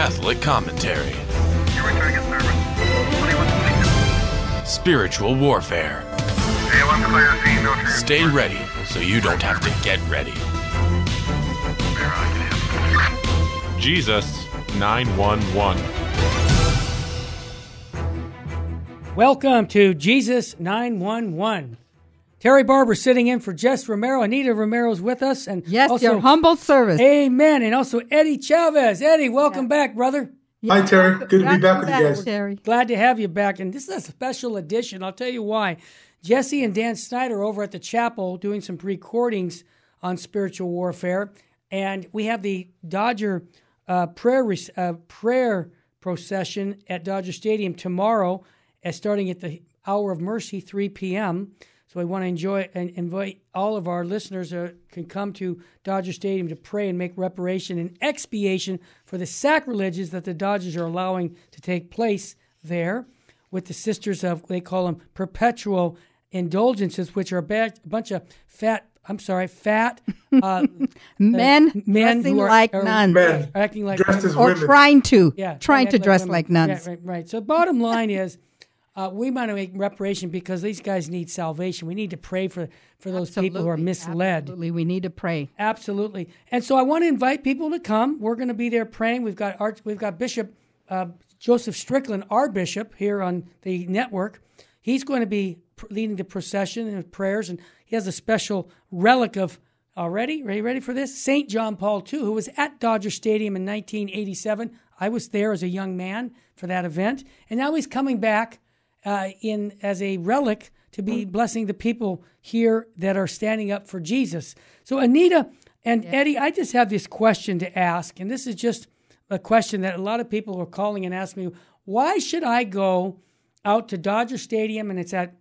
Catholic commentary. Spiritual warfare. Stay ready so you don't have to get ready. Jesus 911. Welcome to Jesus 911. Terry Barber sitting in for Jess Romero. Anita Romero's with us. And Yes, also, your humble service. Amen. And also Eddie Chavez. Eddie, welcome back, brother. Hi, Terry. Good to be back with you guys. Terry. Glad to have you back. And this is a special edition. I'll tell you why. Jesse and Dan Snyder over at the chapel doing some recordings on spiritual warfare. And we have the Dodger uh, prayer re- uh, prayer procession at Dodger Stadium tomorrow, uh, starting at the hour of mercy, 3 p.m. So I want to enjoy and invite all of our listeners uh, can come to Dodger Stadium to pray and make reparation and expiation for the sacrileges that the Dodgers are allowing to take place there with the sisters of they call them perpetual indulgences, which are a, bad, a bunch of fat. I'm sorry, fat uh, Men, men dressing who are- like are- nuns. Men acting like dressed as or women. trying to. yeah, trying to act dress women. like nuns. Yeah, right, right. So bottom line is, uh, we want to make reparation because these guys need salvation. We need to pray for for those people who are misled. Absolutely. We need to pray. Absolutely. And so I want to invite people to come. We're going to be there praying. We've got Arch, we've got Bishop uh, Joseph Strickland, our bishop here on the network. He's going to be pr- leading the procession and prayers, and he has a special relic of already. Are you ready for this? Saint John Paul II, who was at Dodger Stadium in 1987. I was there as a young man for that event, and now he's coming back uh, in as a relic to be blessing the people here that are standing up for Jesus. So Anita and Eddie, I just have this question to ask, and this is just a question that a lot of people are calling and asking me: Why should I go out to Dodger Stadium and it's at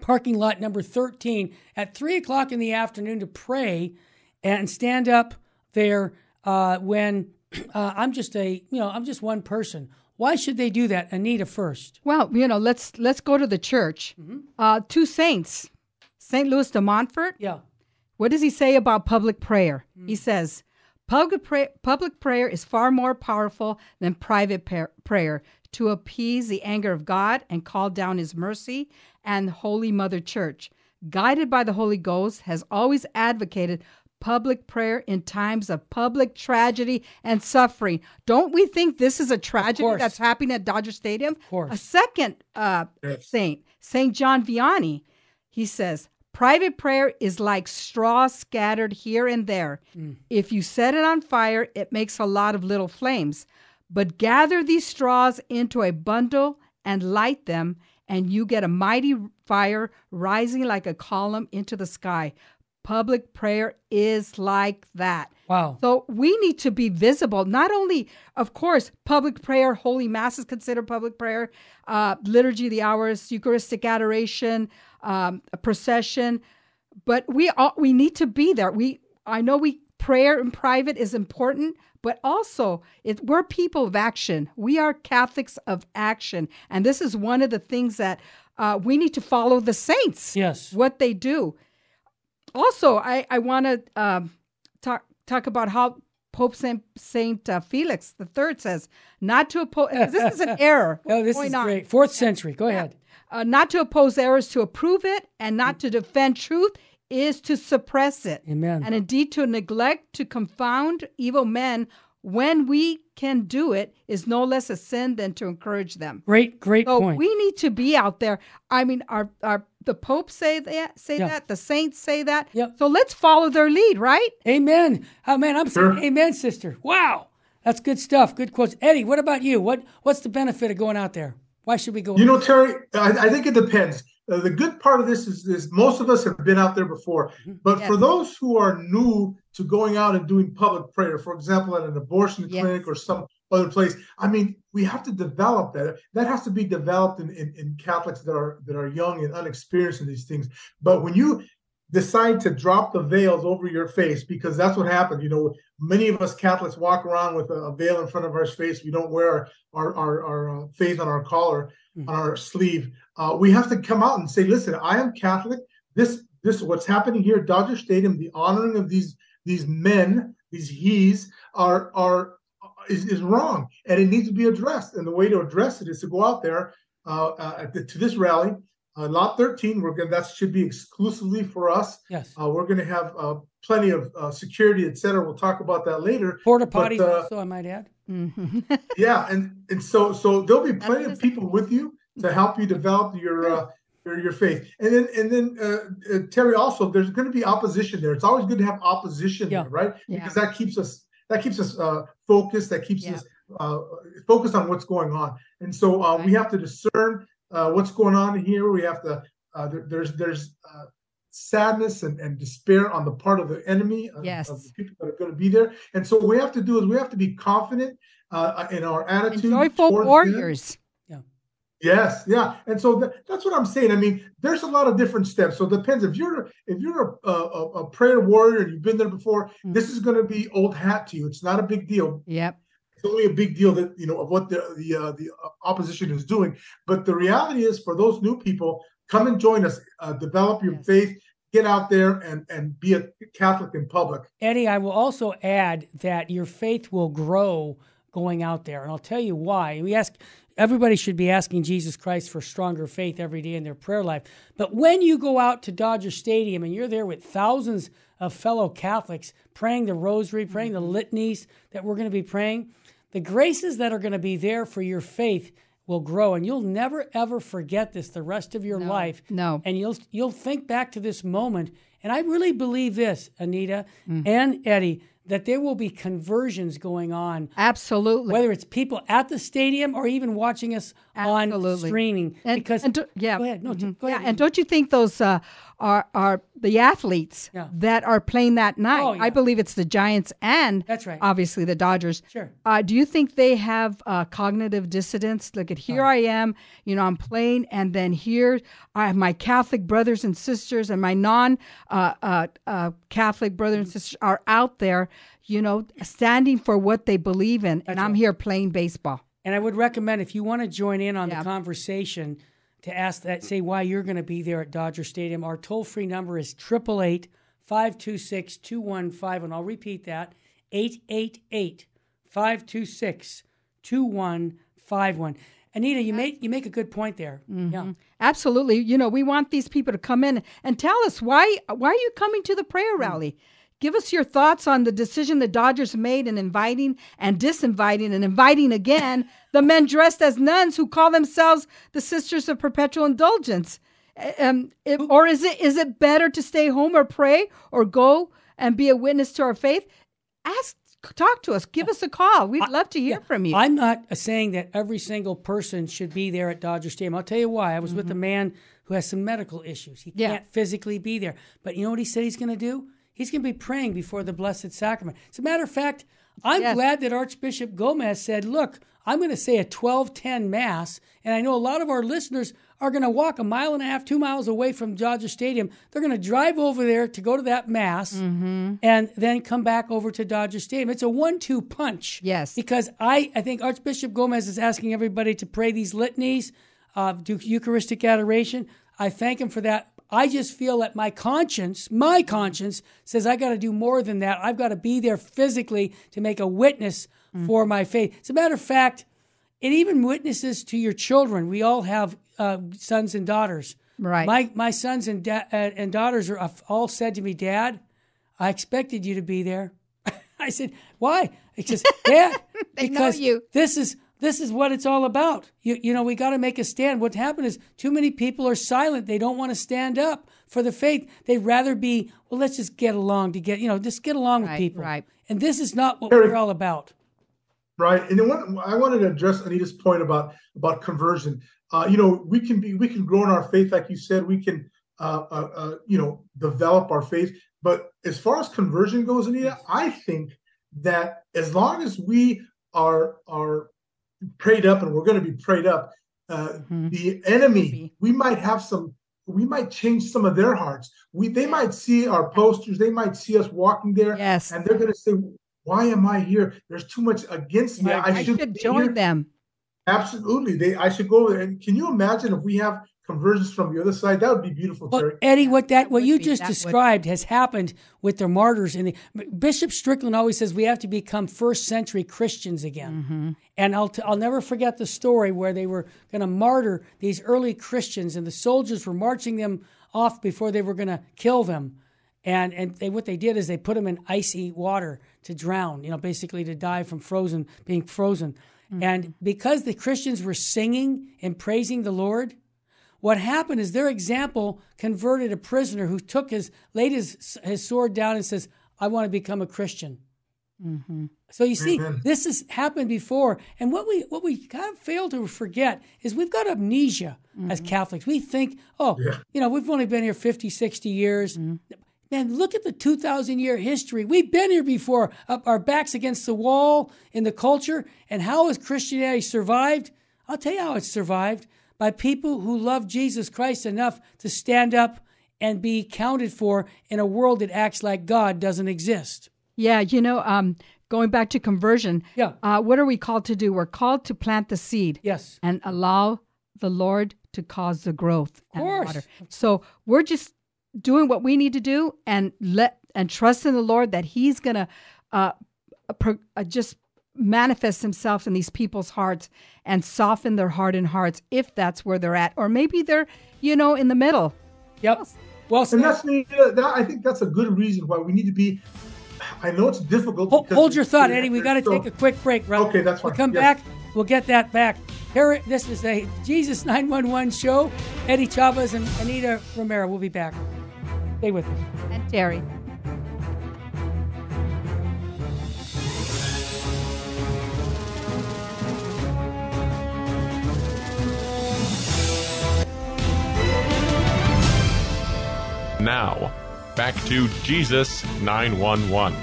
parking lot number 13 at 3 o'clock in the afternoon to pray and stand up there uh, when uh, I'm just a, you know, I'm just one person. Why should they do that? Anita first. Well, you know, let's let's go to the church. Mm-hmm. Uh, two saints, Saint Louis de Montfort. Yeah. What does he say about public prayer? Mm. He says, public, pray- public prayer is far more powerful than private par- prayer to appease the anger of God and call down his mercy, and Holy Mother Church, guided by the Holy Ghost, has always advocated public prayer in times of public tragedy and suffering. Don't we think this is a tragedy that's happening at Dodger Stadium? Of course. A second uh, saint, Saint John Vianney, he says, private prayer is like straw scattered here and there. If you set it on fire, it makes a lot of little flames. But gather these straws into a bundle and light them, and you get a mighty fire rising like a column into the sky. Public prayer is like that. Wow. So we need to be visible. Not only, of course, public prayer, holy mass is considered public prayer, uh, liturgy of the hours, Eucharistic adoration, um, a procession, but we all, we need to be there. We I know we prayer in private is important, but also it, we're people of action. We are Catholics of action, and this is one of the things that uh, we need to follow the saints. Yes. what they do also i i want to um, talk talk about how pope saint saint uh, felix the third says not to oppose this is an error Oh, this is on. great. Fourth century. Go ahead. uh, not to oppose errors to approve it and not to defend truth is to suppress it Amen. and indeed to neglect to confound evil men when we can do it is no less a sin than to encourage them Great, great so point. we need to be out there. I mean, our our the Pope say that say Yeah. that the saints say that. Yep. So let's follow their lead, right? Amen. Oh man, I'm saying Sure. amen, sister. Wow. That's good stuff. Good quotes. Eddie, what about you? What what's the benefit of going out there? Why should we go? You know, Terry, I, I think it depends. Uh, the good part of this is, is most of us have been out there before. But Yes. for those who are new to going out and doing public prayer, for example, at an abortion Yes. clinic or some other place, I mean, we have to develop that. That has to be developed in, in, in Catholics that are that are young and unexperienced in these things. But when you decide to drop the veils over your face, because that's what happened. You know, many of us Catholics walk around with a, veil in front of our face. We don't wear our our, our uh, face on our collar, on our sleeve. Uh, we have to come out and say, "Listen, I am Catholic. This this what's happening here at Dodger Stadium. The honoring of these these men, these he's are are is, is wrong and it needs to be addressed. And the way to address it is to go out there uh, uh, the, to this rally. Uh, lot 13, we're going that should be exclusively for us. Yes. Uh, we're going to have uh, plenty of uh, security, et cetera. We'll talk about that later. Porta But, potties, uh, also, I might add. Yeah, and and so so there'll be plenty of That's people with you to help you develop your uh, your, your faith. And then and then uh, uh, Terry, also there's going to be opposition there. It's always good to have opposition Yeah. there, right? Yeah. Because that keeps us that keeps us uh, focused. That keeps Yeah. us uh, focused on what's going on. And so uh, we have to discern uh, what's going on here. We have to uh, there, there's there's uh, sadness and, and despair on the part of the enemy Yes. of the people that are going to be there. And so what we have to do is we have to be confident uh, in our And attitude. joyful towards them. Yes, yeah, and so th- that's what I'm saying. I mean, there's a lot of different steps. So it depends if you're if you're a, a, a prayer warrior and you've been there before. Mm. This is going to be old hat to you. It's not a big deal. Yep. It's only a big deal that you know of what the the uh, the uh, opposition is doing. But the reality is, for those new people, come and join us. Uh, develop your Yes. faith. Get out there and and be a Catholic in public. Eddie, I will also add that your faith will grow going out there. And I'll tell you why. We ask everybody should be asking Jesus Christ for stronger faith every day in their prayer life. But when you go out to Dodger Stadium and you're there with thousands of fellow Catholics praying the rosary, praying the litanies that we're going to be praying, the graces that are going to be there for your faith will grow and you'll never ever forget this the rest of your life No. and you'll you'll think back to this moment and i really believe this anita Mm. and eddie that there will be conversions going on Absolutely. whether it's people at the stadium or even watching us on Absolutely. streaming and, because and do- yeah, go ahead no mhm. go yeah, ahead and don't you think those uh, are are the athletes Yeah. that are playing that night? Oh, yeah. I believe it's the Giants and That's right. obviously the Dodgers. Sure. Uh, do you think they have uh, cognitive dissonance? Look at here I am, you know, I'm playing, and then here I have my Catholic brothers and sisters and my non uh, uh, uh, Catholic brothers and sisters are out there, you know, standing for what they believe in, and I'm here playing baseball. And I would recommend if you want to join in on Yeah. the conversation to ask that, say why you're going to be there at Dodger Stadium. Our toll free number is 888 526 2151. I'll repeat that 888 526 2151. Anita, you make you make a good point there. Mm-hmm. Yeah. Absolutely. You know, we want these people to come in and tell us why why are you coming to the prayer mm. rally? Give us your thoughts on the decision the Dodgers made in inviting and disinviting and inviting again the men dressed as nuns who call themselves the Sisters of Perpetual Indulgence. Um, if, or is it is it better to stay home or pray or go and be a witness to our faith? Ask, talk to us, give us a call. We'd love to hear from you. I'm not saying that every single person should be there at Dodger Stadium. I'll tell you why. I was with a man who has some medical issues. He Mm-hmm. Yeah. can't physically be there. But you know what he said he's going to do? He's going to be praying before the Blessed Sacrament. As a matter of fact, I'm Yes. glad that Archbishop Gomez said, look, I'm going to say a 1210 Mass. And I know a lot of our listeners are going to walk a mile and a half, two miles away from Dodger Stadium. They're going to drive over there to go to that Mass Mm-hmm. and then come back over to Dodger Stadium. It's a one two punch Yes. because I, I think Archbishop Gomez is asking everybody to pray these litanies, uh, do Eucharistic adoration. I thank him for that. I just feel that my conscience, my conscience, says I got to do more than that. I've got to be there physically to make a witness for my faith. As a matter of fact, it even witnesses to your children. We all have uh, sons and daughters. Right. My my sons and da- uh, and daughters are all said to me, Dad, I expected you to be there. I said, why? It's just, Dad, They know because you. this is this is what it's all about. You you know, we got to make a stand. What happened is too many people are silent. They don't want to stand up for the faith. They'd rather be, well, let's just get along to get, you know, just get along with people. right. And this is not what we're all about. Right, and then what I wanted to address Anita's point about about conversion. Uh, you know, we can be we can grow in our faith, like you said. We can, uh, uh, uh, you know, develop our faith. But as far as conversion goes, Anita, I think that as long as we are are prayed up, and we're going to be prayed up, uh, Mhm. the enemy, we might have some. We might change some of their hearts. We they might see our posters. They might see us walking there, Yes. and they're going to say, "Why am I here? There's too much against me. I, I should, should join here." them. Absolutely, they. I should go there. And can you imagine if we have conversions from the other side, that would be beautiful, Well, Terry. Eddie, what that what you be- just that would- described has happened with the martyrs. And the, Bishop Strickland always says we have to become first century Christians again. Mm-hmm. And I'll t- I'll never forget the story where they were going to martyr these early Christians, and the soldiers were marching them off before they were going to kill them. And and they what they did is they put them in icy water to drown, you know, basically to die from frozen being frozen. And because the Christians were singing and praising the Lord, what happened is their example converted a prisoner who took his laid his his sword down and says, "I want to become a Christian." Mm-hmm. So you see, Amen. this has happened before, and what we what we kind of fail to forget is we've got amnesia as mm-hmm. Catholics. We think, oh, Yeah. you know, we've only been here 50, 60 years. Mm-hmm. Man, look at the 2,000 year history. We've been here before, up our backs against the wall in the culture. And how has Christianity survived? I'll tell you how it's survived by people who love Jesus Christ enough to stand up and be counted for in a world that acts like God doesn't exist. Yeah, you know, um, going back to conversion. Yeah. Uh, what are we called to do? We're called to plant the seed. Yes. And allow the Lord to cause the growth and course. water. So we're just doing what we need to do and let and trust in the Lord that He's gonna uh, pro- uh, just manifest Himself in these people's hearts and soften their hardened hearts if that's where they're at, or maybe they're you know in the middle. Yep. Well And said. that's uh, that, I think that's a good reason why we need to be. I know it's difficult. Hold, hold your thought, Eddie. We got to so- take a quick break, brother. Okay, that's fine We'll fine. come Yes. back. We'll get that back. Here, this is a Jesus 911 show. Eddie Chavez and Anita Romero. We'll be back. Stay with us. And Terry. Now, back to Jesus 911.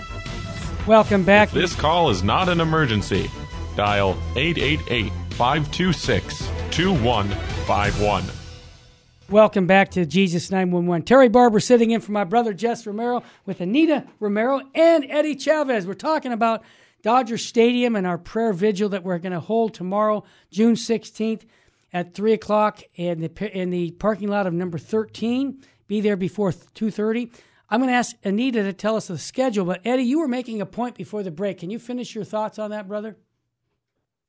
Welcome back. This call is not an emergency. Dial 888 526 2151. Welcome back to Jesus 911. Terry Barber sitting in for my brother Jess Romero with Anita Romero and Eddie Chavez. We're talking about Dodger Stadium and our prayer vigil that we're going to hold tomorrow, June 16th at 3 o'clock in the, in the parking lot of number 13. Be there before 2.30. I'm going to ask Anita to tell us the schedule, but Eddie, you were making a point before the break. Can you finish your thoughts on that, brother?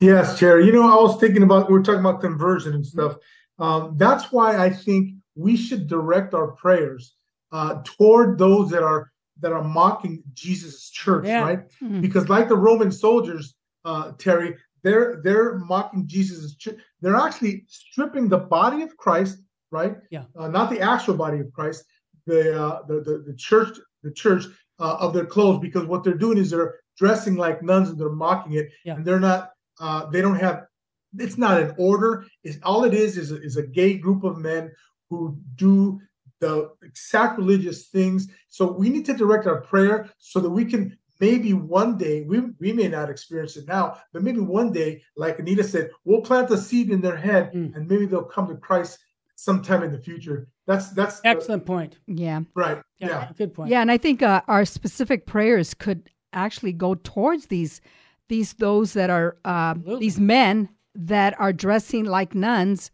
Yes, Jerry. You know, I was thinking about we are talking about conversion and stuff. Um, that's why I think we should direct our prayers uh, toward those that are that are mocking Jesus' church, Yeah. right? Mhm. Because like the Roman soldiers, uh, Terry, they're they're mocking Jesus' church. They're actually stripping the body of Christ, right? Yeah. Uh, not the actual body of Christ, the uh, the, the the church, the church uh, of their clothes, because what they're doing is they're dressing like nuns and they're mocking it, Yeah. and they're not. Uh, they don't have. It's not an order. It's all it is is a, is a gay group of men who do the sacrilegious things. So we need to direct our prayer so that we can maybe one day we we may not experience it now, but maybe one day, like Anita said, we'll plant a seed in their head, Mm. and maybe they'll come to Christ sometime in the future. That's that's the- Excellent point. Yeah. right. Yeah, Yeah. good point. Yeah, and I think uh, our specific prayers could actually go towards these these those that are uh, these men that are dressing like nuns.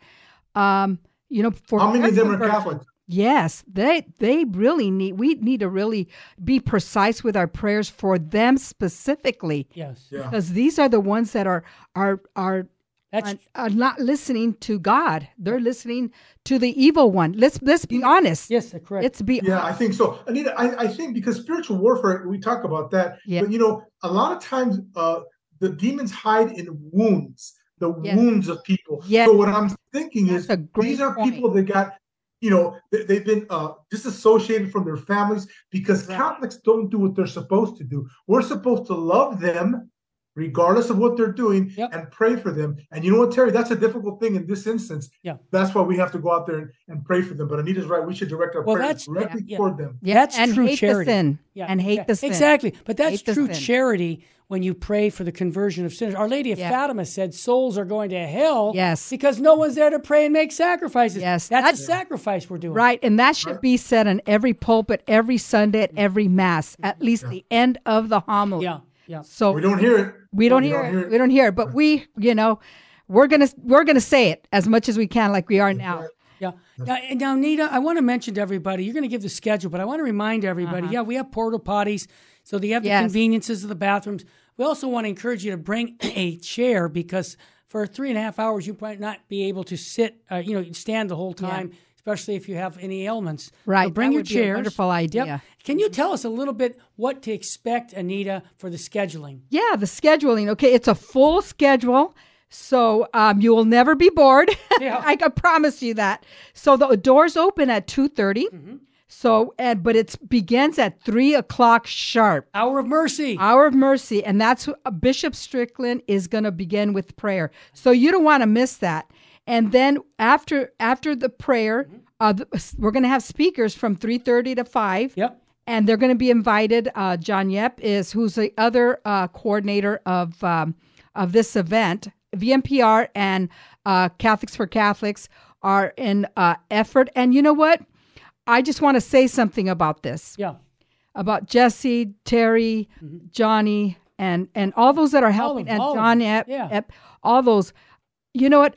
Um, you know, for How many of them are. Catholic? Yes, they they really need. We need to really be precise with our prayers for them specifically, Yes. Yeah. because these are the ones that are are are That's are, are not listening to God. They're listening to the evil one. Let's let's be honest. yes, correct. Let's be Yeah, I think so. Anita, I, I think because spiritual warfare, we talk about that. Yeah. But you know, a lot of times uh the demons hide in wounds, the Yes. wounds of people. Yes. So what I'm thinking That's is these are point. people that got, you know, they, they've been uh disassociated from their families because Right. Catholics don't do what they're supposed to do. We're supposed to love them regardless of what they're doing Yep. and pray for them. And you know what, Terry, that's a difficult thing in this instance. Yeah. That's why we have to go out there and, and pray for them. But Anita's right. We should direct our Well, prayers that's- directly yeah, yeah. toward them. yeah, That's and true hate charity. the sin Yeah, and hate exa- the sin. Exactly. But that's Hate true charity when you pray for the conversion of sinners. Our Lady of Yeah. Fatima said souls are going to hell Yes. because no one's there to pray and make sacrifices. Yes, That's, that's- a sacrifice we're doing. Right, and that should be said in every pulpit, every Sunday, at every mass, at least the end of the homily. Yeah. Yeah. So We don't hear it. we don't hear it. We don't hear it, but we, you know, we're gonna we're gonna say it as much as we can, like we are now. Yeah. Now, now, Nita, I want to mention to everybody, you're going to give the schedule, but I want to remind everybody, Uh-huh. yeah, we have porta potties. So they have the Yes. conveniences of the bathrooms. We also want to encourage you to bring a chair because for three and a half hours, you might not be able to sit, uh, you know, stand the whole time, especially if you have any ailments. Right, So bring that your would be a chairs. wonderful Yep. idea. Can you tell us a little bit what to expect, Anita, for the scheduling? Yeah, the scheduling. Okay, it's a full schedule. So um, you will never be bored. Yeah. I can promise you that. So the doors open at two Mm-hmm. So and but it begins at three o'clock sharp. Hour of Mercy. Hour of Mercy, and that's uh, Bishop Strickland is going to begin with prayer. So you don't want to miss that. And then after after the prayer, uh, th- we're going to have speakers from three thirty to five Yep. and they're going to be invited. Uh, John Yep is who's the other uh, coordinator of um, of this event. VMPR and uh, Catholics for Catholics are in uh, effort. And you know what? I just want to say something about this Yeah. about Jesse, Terry, Johnny, and and all those that are helping, them, and John them. Yep, Yeah. All those. You know what?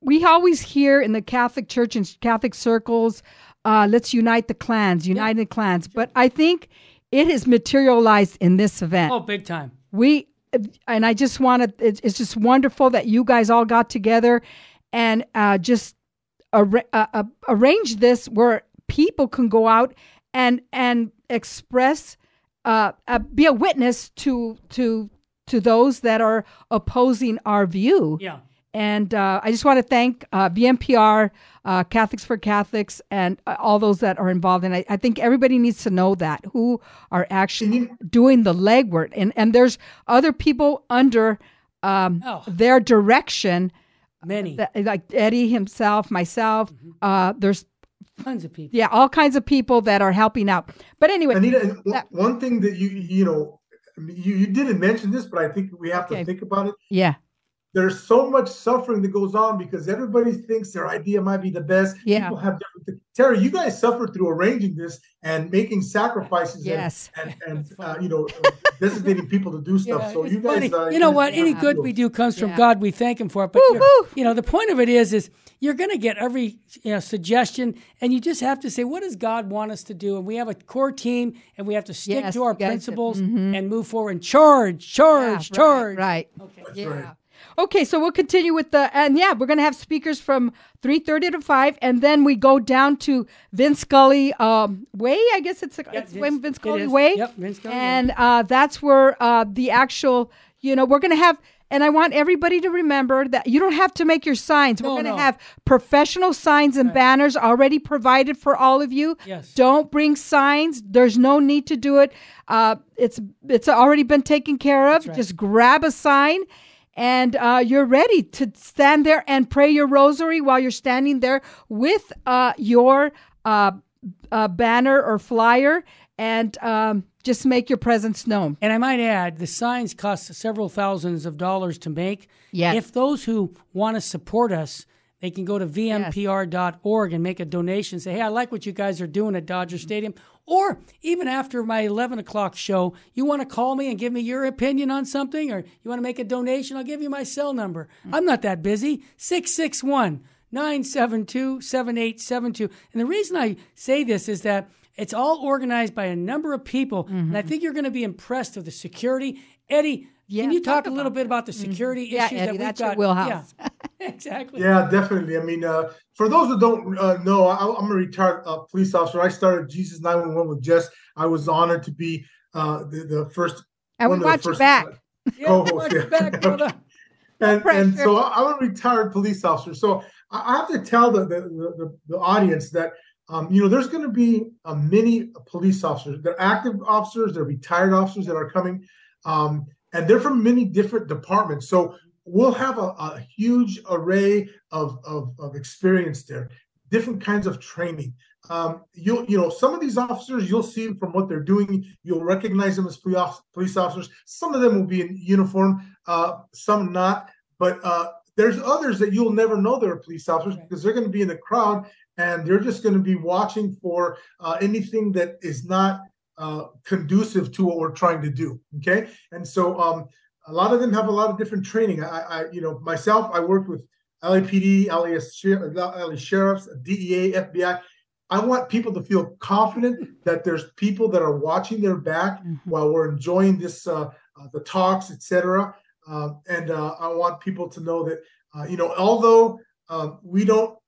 We always hear in the Catholic Church and Catholic circles, uh, "Let's unite the clans, unite the clans." But I think it has materialized in this event. Oh, big time. We and I just want to. It's, just wonderful that you guys all got together and uh, just arra- uh, uh, arrange this where people can go out and and express, uh, uh, be a witness to to to those that are opposing our view. Yeah. And uh, I just want to thank uh, VMPR, uh, Catholics for Catholics, and uh, all those that are involved. And I, I think everybody needs to know that who are actually doing the legwork. And and there's other people under um, Oh. their direction, Many. that, like Eddie himself, myself. Uh, there's Tons of people. yeah, all kinds of people that are helping out. But anyway, Anita, one- that- one thing that you you know, you you didn't mention this, but I think we have Okay. to think about it. yeah, There's so much suffering that goes on because everybody thinks their idea might be the best. Yeah. People have different. Th- Terry, you guys suffered through arranging this and making sacrifices. and- Yes. And and, uh, you know, uh, designating people to do stuff. Yeah, so it's you guys, uh, you know what? Any a good we do comes from Yeah. God. We thank Him for it. But you're- woo. you know, the point of it is, is you're going to get every you know suggestion, and you just have to say, what does God want us to do? And we have a core team, and we have to stick Yes, to our you guys- principles and move forward and charge, charge, Yeah, charge. Right. Okay. Yeah. right. Okay, so we'll continue with the and yeah, we're gonna have speakers from three thirty to five, and then we go down to Vince Scully um, Way. I guess it's, a it's Vince- Vince Scully is. Way. Yep, Vince Scully and uh, that's where uh, the actual you know we're gonna have. And I want everybody to remember that you don't have to make your signs. We're going to no. have professional signs and banners already provided for all of you. Yes. Don't bring signs. There's no need to do it. Uh, it's it's already been taken care of. right. Just grab a sign and uh, you're ready to stand there and pray your rosary while you're standing there with uh, your uh, uh, banner or flyer and um, just make your presence known. And I might add, the signs cost several thousands of dollars to make. Yes. If those who want to support us, they can go to vmpr.org and make a donation. Say, hey, I like what you guys are doing at Dodger mm-hmm. Stadium. Or even after my 11 o'clock show, you want to call me and give me your opinion on something, or you want to make a donation, I'll give you my cell number. Mm. I'm not that busy. 661 972 7872. And the reason I say this is that it's all organized by a number of people, and I mm-hmm. think you're going to be impressed with the security. Eddie, Yeah, can you talk talk, a little bit about the security Yeah, issues Eddie, that we've that's your got? wheelhouse. Yeah, exactly. Yeah, definitely. I mean, uh, for those who don't uh, know, I, I'm a retired uh, police officer. I started Jesus 911 with Jess. I was honored to be uh, the, the first. And we one of the want you first, back. uh, Yeah, co-host, watch yeah. back, brother. and, and so I- I'm a retired police officer. So I I have to tell the the, the, the audience that um, you know there's going to be uh, many police officers. They're active officers. They're retired officers that are coming, um, and they're from many different departments. So we'll have a, a huge array of, of of experience there, different kinds of training. Um, you'll you know some of these officers you'll see from what they're doing. You'll recognize them as police officers. Some of them will be in uniform, uh, some not. But uh, there's others that you'll never know they're police officers Right. because they're going to be in the crowd and they're just going to be watching for uh, anything that is not uh, conducive to what we're trying to do. Okay, and so um, a lot of them have a lot of different training. I, I you know, myself, I worked with LAPD, LA, LA sheriffs, DEA, FBI. I want people to feel confident that there's people that are watching their back while we're enjoying this, uh, uh, the talks, etc. Um, and uh, I want people to know that, uh, you know, although um, we don't,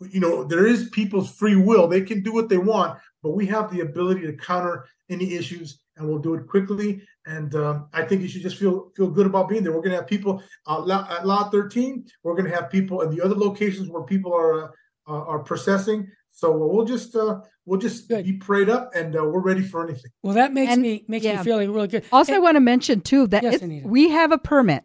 you know, there is people's free will; they can do what they want, but we have the ability to counter any issues, and we'll do it quickly. And um, I think you should just feel feel good about being there. We're going to have people uh, at Lot 13. We're going to have people in the other locations where people are uh, uh, are processing. So we'll just uh, we'll just Good. be prayed up, and uh, we're ready for anything. Well, that makes And- me makes yeah. me feel really good. Also, I want to mention too that Yes, it's- we have a permit.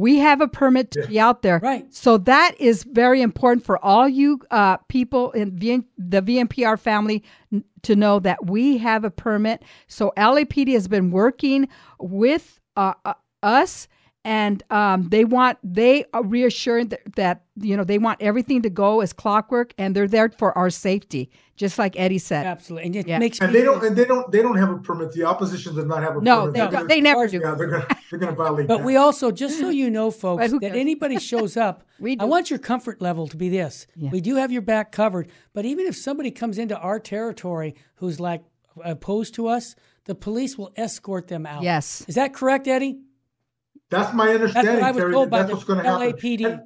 We have a permit to Yeah. be out there. Right. So that is very important for all you uh, people in the VMPR family n- to know that we have a permit. So LAPD has been working with uh, uh, us and um, they want they are reassuring that, that you know they want everything to go as clockwork and they're there for our safety just like eddie said absolutely, and it Yeah. makes And they don't and they don't they don't have a permit. The opposition does not have a no permit. they, no. gonna- they never do yeah, they're gonna they're gonna violate. But that. we also, just so you know, folks, that cares? anybody shows up, We I want your comfort level to be this. Yeah. We do have your back covered. But even if somebody comes into our territory who's like opposed to us, the police will escort them out. Yes. Is that correct, Eddie? That's my understanding, I was Terry. told by That's the what's going to happen. LAPD. And,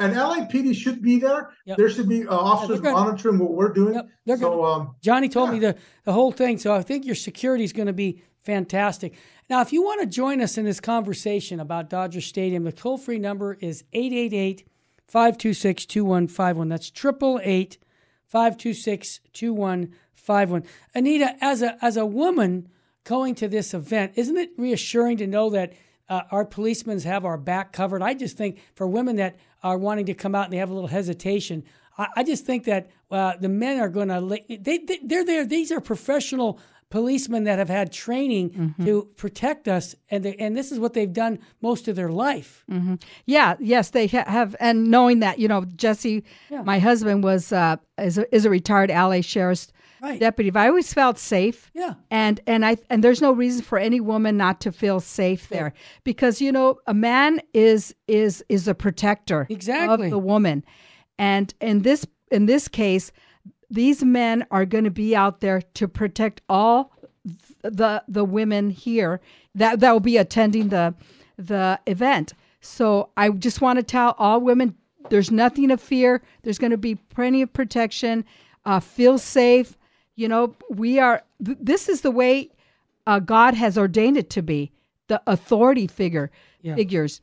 and LAPD should be there. Yep. There should be uh, officers gonna- monitoring what we're doing. Yep, so, gonna- um, Johnny told me the, the whole thing, so I think your security is going to be fantastic. Now, if you want to join us in this conversation about Dodger Stadium, the toll free number is 888 526 2151. That's 888 526 2151. Anita, as a, as a woman going to this event, isn't it reassuring to know that uh, our policemen have our back covered? I just think for women that are wanting to come out and they have a little hesitation, I, I just think that uh, the men are going to they, they they're there. These are professional policemen that have had training to protect us, and they, and this is what they've done most of their life. Yeah, yes, they ha- have, and knowing that you know Jesse, my husband was uh, is a, is a retired LA sheriff's Right. deputy. I always felt safe. Yeah. and and I and there's no reason for any woman not to feel safe there because you know a man is is is a protector Exactly. of the woman, and in this in this case, these men are going to be out there to protect all the the women here that that will be attending the the event. So I just want to tell all women there's nothing to fear. There's going to be plenty of protection. Uh, feel safe. You know, we are. Th- this is the way uh, God has ordained it to be. The authority figure figures,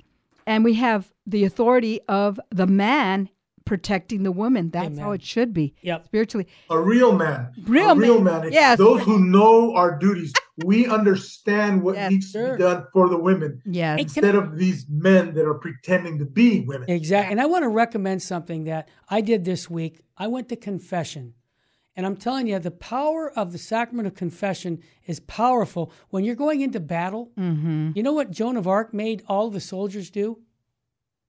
and we have the authority of the man protecting the woman. That's how it should be. Yep. Spiritually. a real man. Real a real man, man. yes. Those who know our duties. We understand what Yes, needs to be done for the women. Yes. Instead of these men that are pretending to be women. Exactly. And I want to recommend something that I did this week. I went to confession. And I'm telling you, the power of the sacrament of confession is powerful. When you're going into battle, mm-hmm. you know what Joan of Arc made all the soldiers do?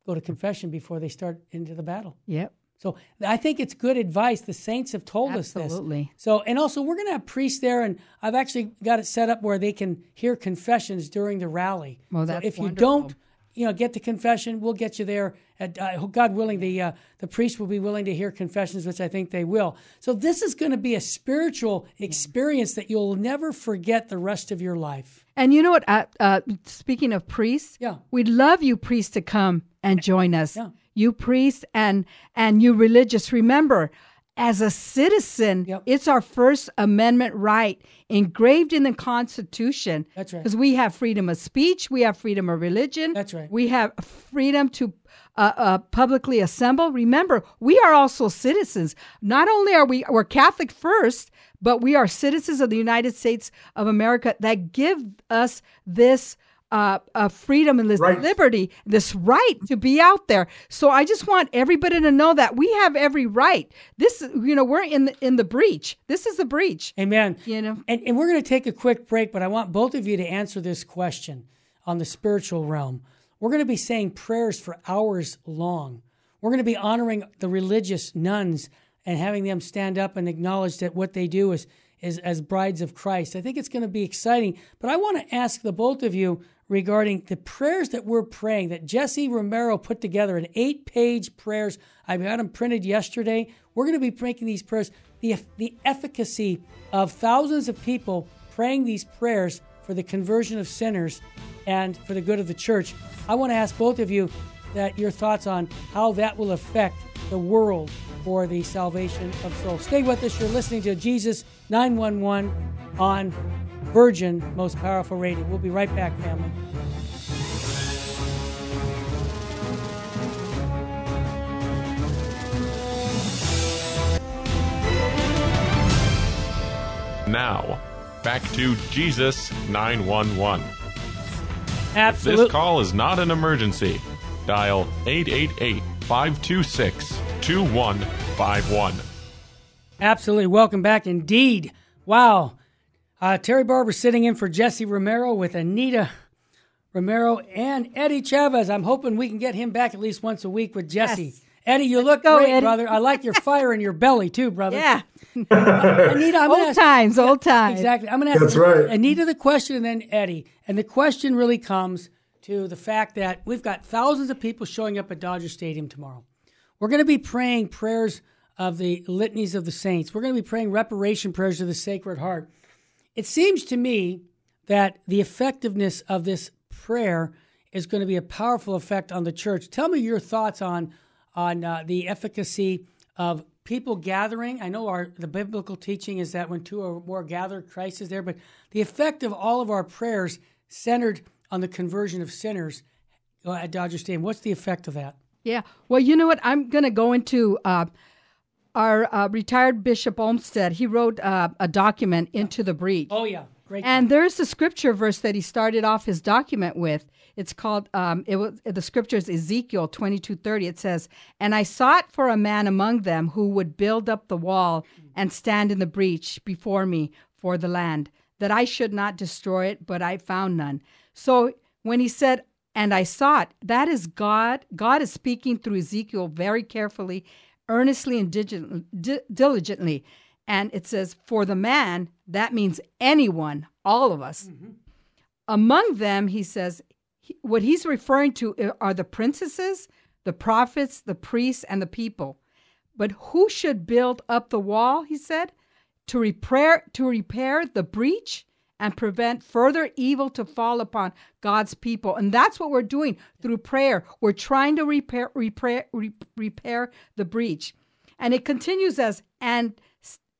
Go to confession before they start into the battle. Yep. So I think it's good advice. The saints have told us this. Absolutely. So, and also we're going to have priests there, and I've actually got it set up where they can hear confessions during the rally. Well, so that's if you don't, you know, get the confession, we'll get you there. At, uh, God willing, the uh, the priest will be willing to hear confessions, which I think they will. So this is going to be a spiritual experience that you'll never forget the rest of your life. And you know what? Uh, uh, speaking of priests, Yeah. we'd love you priests to come and join us. Yeah. You priests and and you religious. Remember, as a citizen, Yep. it's our First Amendment right engraved in the Constitution. That's right. Because we have freedom of speech, we have freedom of religion. That's right. We have freedom to uh, uh, publicly assemble. Remember, we are also citizens. Not only are we we're Catholic first, but we are citizens of the United States of America that give us this uh, uh, freedom and this Right. liberty, this right to be out there. So I just want everybody to know that we have every right. This, you know, we're in the, in the breach. This is the breach. Amen. You know. And, and we're going to take a quick break, but I want both of you to answer this question on the spiritual realm. We're going to be saying prayers for hours long. We're going to be honoring the religious nuns and having them stand up and acknowledge that what they do is, is as brides of Christ. I think it's going to be exciting. But I want to ask the both of you regarding the prayers that we're praying that Jesse Romero put together in eight page prayers. I got them printed yesterday. We're going to be making these prayers, the, the efficacy of thousands of people praying these prayers for the conversion of sinners and for the good of the church. I want to ask both of you that your thoughts on how that will affect the world for the salvation of souls. Stay with us. You're listening to Jesus 911 on Virgin Most Powerful Radio. We'll be right back, family. Now, back to Jesus 911. Absolutely. This call is not an emergency. Dial 888 526 2151. Absolutely. Welcome back indeed. Wow. Uh, Terry Barber sitting in for Jesse Romero with Anita Romero and Eddie Chavez. I'm hoping we can get him back at least once a week with Jesse. Yes. Eddie, you look go, great, Eddie. brother. I like your fire in your belly too, brother. Yeah. Anita, I'm Old ask, times, old times. Exactly. I'm going to ask That's right. Anita the question and then Eddie. And the question really comes to the fact that we've got thousands of people showing up at Dodger Stadium tomorrow. We're going to be praying prayers of the litanies of the saints. We're going to be praying reparation prayers of the Sacred Heart. It seems to me that the effectiveness of this prayer is going to be a powerful effect on the church. Tell me your thoughts on on uh, the efficacy of people gathering. I know our the biblical teaching is that when two or more gather, Christ is there. But the effect of all of our prayers centered on the conversion of sinners uh, at Dodger Stadium. What's the effect of that? Yeah. Well, you know what? I'm going to go into uh, our uh, retired Bishop Olmsted. He wrote uh, a document, Into the Breach. Oh yeah, great. And there's a scripture verse that he started off his document with. It's called um, it was the scripture is Ezekiel twenty two thirty. It says, "And I sought for a man among them who would build up the wall and stand in the breach before me for the land, that I should not destroy it, but I found none." So when he said, "And I sought," that is God. God is speaking through Ezekiel very carefully, earnestly, and diligently. And it says, "For the man," that means anyone, all of us. Mm-hmm. Among them, he says, he- what he's referring to uh, are the princesses, the prophets, the priests, and the people. But who should build up the wall? He said, to repair to repair the breach and prevent further evil to fall upon God's people. And that's what we're doing through prayer. We're trying to repair repair re- repair the breach. And it continues as and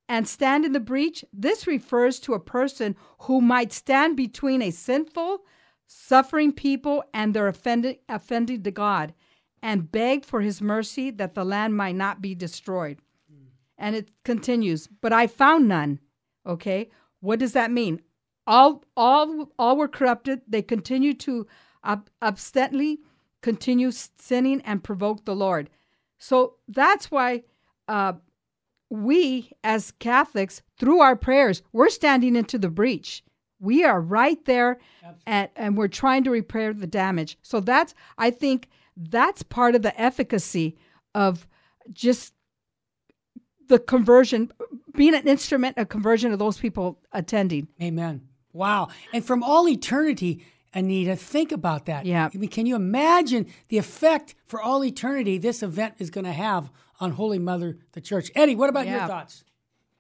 and stand in the breach. This refers to a person who might stand between a sinful, suffering people and their offended offending to God and beg for his mercy that the land might not be destroyed. And it continues, but I found none. Okay? What does that mean? All all all were corrupted. They continue to ob- obstinately continue sinning and provoke the Lord. So that's why uh, we as Catholics, through our prayers, we're standing into the breach. We are right there and, and we're trying to repair the damage. So that's, I think, that's part of the efficacy of just the conversion, being an instrument of conversion of those people attending. Amen. Wow. And from all eternity, Anita, think about that. Yeah. I mean, can you imagine the effect for all eternity this event is going to have on Holy Mother, the Church? Eddie, what about your thoughts?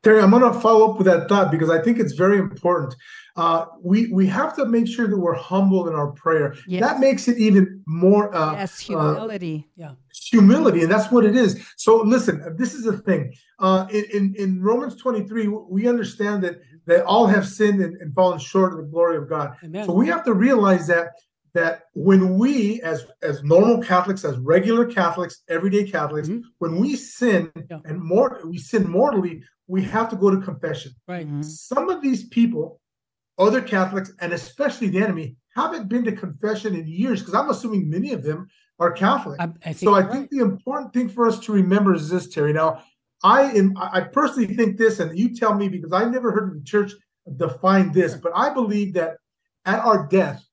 Terry, I'm going to follow up with that thought because I think it's very important. Uh, we we have to make sure that we're humble in our prayer. Yes. That makes it even more uh, yes, uh, humility. Yeah. humility, and that's what it is. So listen, this is the thing. Uh, in, in in Romans 23, we understand that that all have sinned and, and fallen short of the glory of God. Amen. So we have to realize that that when we, as as normal Catholics, as regular Catholics, everyday Catholics, Mhm. when we sin Yeah. and more, we sin mortally, we have to go to confession. Right. Mhm. Some of these people, other Catholics, and especially the enemy, haven't been to confession in years because I'm assuming many of them are Catholic. I, I So I you're think right. the important thing for us to remember is this, Terry. Now, I am I personally think this, and you tell me because I never heard the church define this, but I believe that at our death,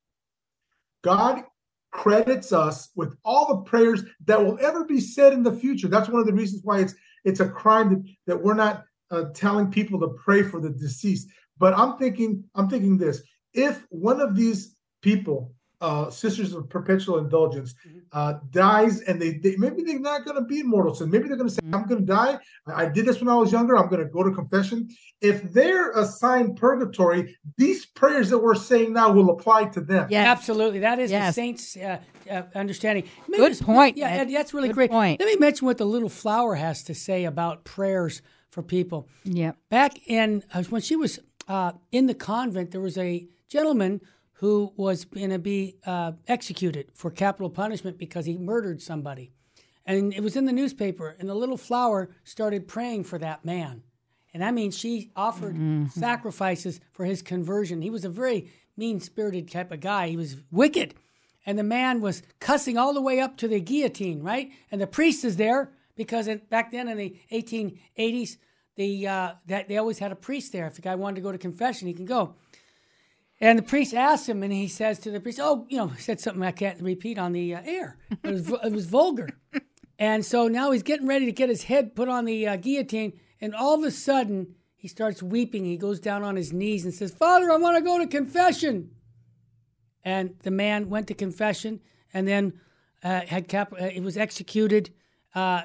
God credits us with all the prayers that will ever be said in the future. That's one of the reasons why it's it's a crime that, that we're not uh, telling people to pray for the deceased. But I'm thinking I'm thinking this: if one of these people uh, Sisters of Perpetual Indulgence uh, dies, and they, they maybe they're not going to be immortal sin. Maybe they're going to say, "I'm going to die. I, I did this when I was younger. I'm going to go to confession." If they're assigned purgatory, these prayers that we're saying now will apply to them. Yes. Absolutely, that is the saints' uh, uh, understanding. Maybe Good point, Yeah, Ed. Ed, that's really Good great. point. Let me mention what the little flower has to say about prayers for people. Yep. Back in uh, when she was uh, in the convent, there was a gentleman who was going to be uh, executed for capital punishment because he murdered somebody, and it was in the newspaper. And the little flower started praying for that man, and that means she offered sacrifices for his conversion. He was a very mean-spirited type of guy. He was wicked, and the man was cussing all the way up to the guillotine, right? And the priest is there because in, back then in the 1880s, the uh, that they always had a priest there. If the guy wanted to go to confession, he can go. And the priest asked him, and he says to the priest, "Oh, you know," he said something I can't repeat on the uh, air. It was it was vulgar. And so now he's getting ready to get his head put on the uh, guillotine, and all of a sudden he starts weeping. He goes down on his knees and says, "Father, I want to go to confession." And the man went to confession, and then uh, had cap. Uh, it was executed. Uh,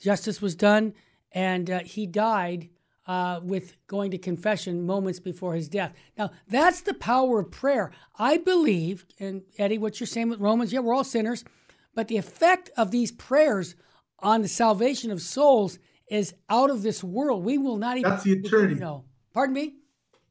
justice was done, and uh, he died uh, with going to confession moments before his death. Now, that's the power of prayer. I believe, and Eddie, what you're saying with Romans, yeah, we're all sinners, but the effect of these prayers on the salvation of souls is out of this world. We will not even. That's the eternity. Pardon me.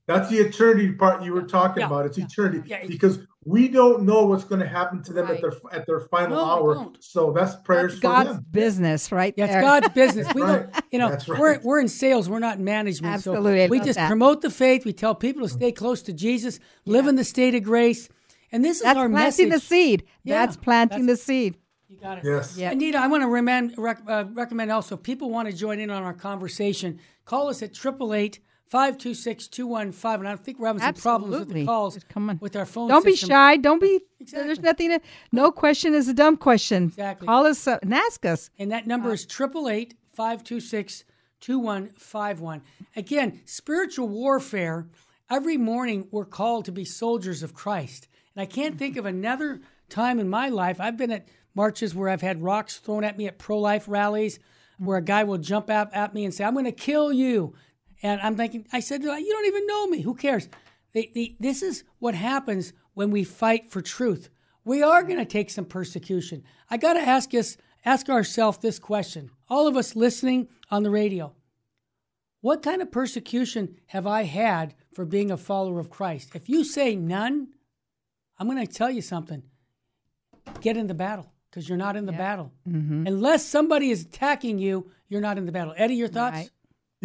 That's the eternity part you were talking Yeah. about. It's Yeah. eternity Yeah. because we don't know what's going to happen to them Right. at their at their final No, hour. So that's prayers That's for God's them. business, right Yeah, it's. God's business. We right. don't, you know, right. we're we're in sales. We're not in management. Absolutely, So we just that. promote the faith. We tell people to stay close to Jesus, live in the state of grace, and this is That's our planting message. the seed. Yeah, That's planting the seed. You got it. Yes. Yeah. Anita, I want to recommend, rec, uh, recommend also if people want to join in on our conversation, call us at 888 526 2151. I don't think we're having some problems with the calls come on. with our phone Don't be shy. Don't be. Exactly. There's nothing. To, no question is a dumb question. Exactly. Call us up and ask us. And that number uh, is 888 526 2151. Again, spiritual warfare, every morning we're called to be soldiers of Christ. And I can't think of another time in my life. I've been at marches where I've had rocks thrown at me at pro life rallies where a guy will jump out at me and say, I'm going to kill you. And I'm thinking, I said, You don't even know me. Who cares? The, the, this is what happens when we fight for truth. We are going to take some persecution. I got to ask us, ask ourselves this question. All of us listening on the radio, what kind of persecution have I had for being a follower of Christ? If you say none, I'm going to tell you something. Get in the battle because you're not in the battle. Mm-hmm. Unless somebody is attacking you, you're not in the battle. Eddie, your thoughts? Right.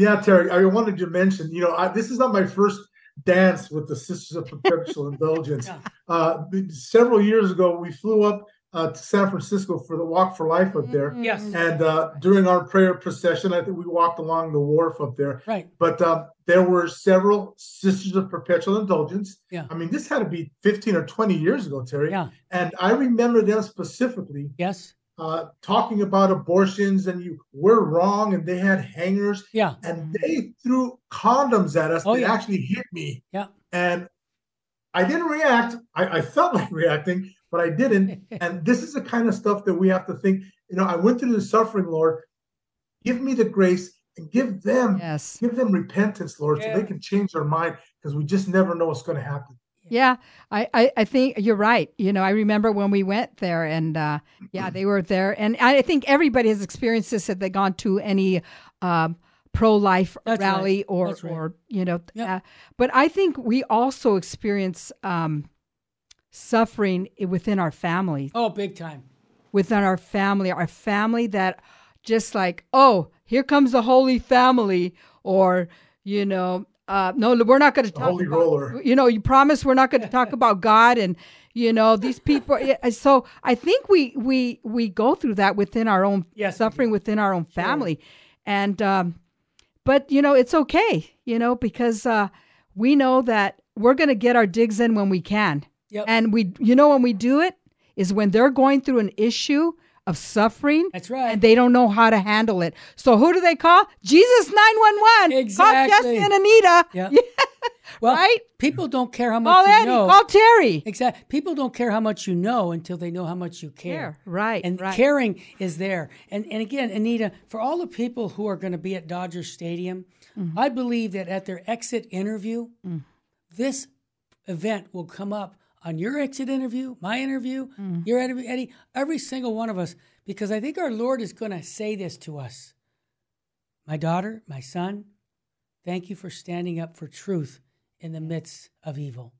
Yeah, Terry, I wanted to mention, you know, I, this is not my first dance with the Sisters of Perpetual Indulgence. Uh, several years ago, we flew up uh, to San Francisco for the Walk for Life up there. Yes. And uh, during our prayer procession, I think we walked along the wharf up there. Right. But um, there were several Sisters of Perpetual Indulgence. Yeah. I mean, this had to be 15 or 20 years ago, Terry. Yeah. And I remember them specifically Yes. Uh, talking about abortions and you were wrong, and they had hangers Yeah. and they threw condoms at us Oh, that yeah. actually hit me. Yeah. And I didn't react. I, I felt like reacting, but I didn't. and this is the kind of stuff that we have to think. You know, I went through the suffering, Lord. Give me the grace and give them, Yes. give them repentance, Lord, Yeah. so they can change their mind because we just never know what's going to happen. Yeah, I, I, I think you're right. You know, I remember when we went there, and uh, yeah, they were there, and I think everybody has experienced this if they've gone to any um, pro-life That's right. rally or, right. or you know. Yep. Uh, but I think we also experience um, suffering within our family, Oh, big time. within our family, our family that just like, oh, here comes the Holy Family, or you know, uh, no, we're not going to talk Holy about, roller. You know, you promise we're not going to talk about God and you know these people. so I think we we we go through that within our own Yes, suffering within our own family, and um, but you know it's okay, you know, because uh, we know that we're going to get our digs in when we can. Yep. And we, you know, when we do it is when they're going through an issue of suffering. That's right. And they don't know how to handle it. So who do they call? Jesus 911. Call Exactly. Jesse and Anita. Yeah. Well, right? people don't care how much Call you Eddie. know. Call Terry. Exactly. People don't care how much you know until they know how much you care. Care. Right, And right. caring is there. And and again, Anita, for all the people who are going to be at Dodger Stadium, Mm-hmm. I believe that at their exit interview, Mm. this event will come up on your exit interview, my interview, Mm. your interview, Eddie, every single one of us, because I think our Lord is going to say this to us. My daughter, my son, thank you for standing up for truth in the midst of evil.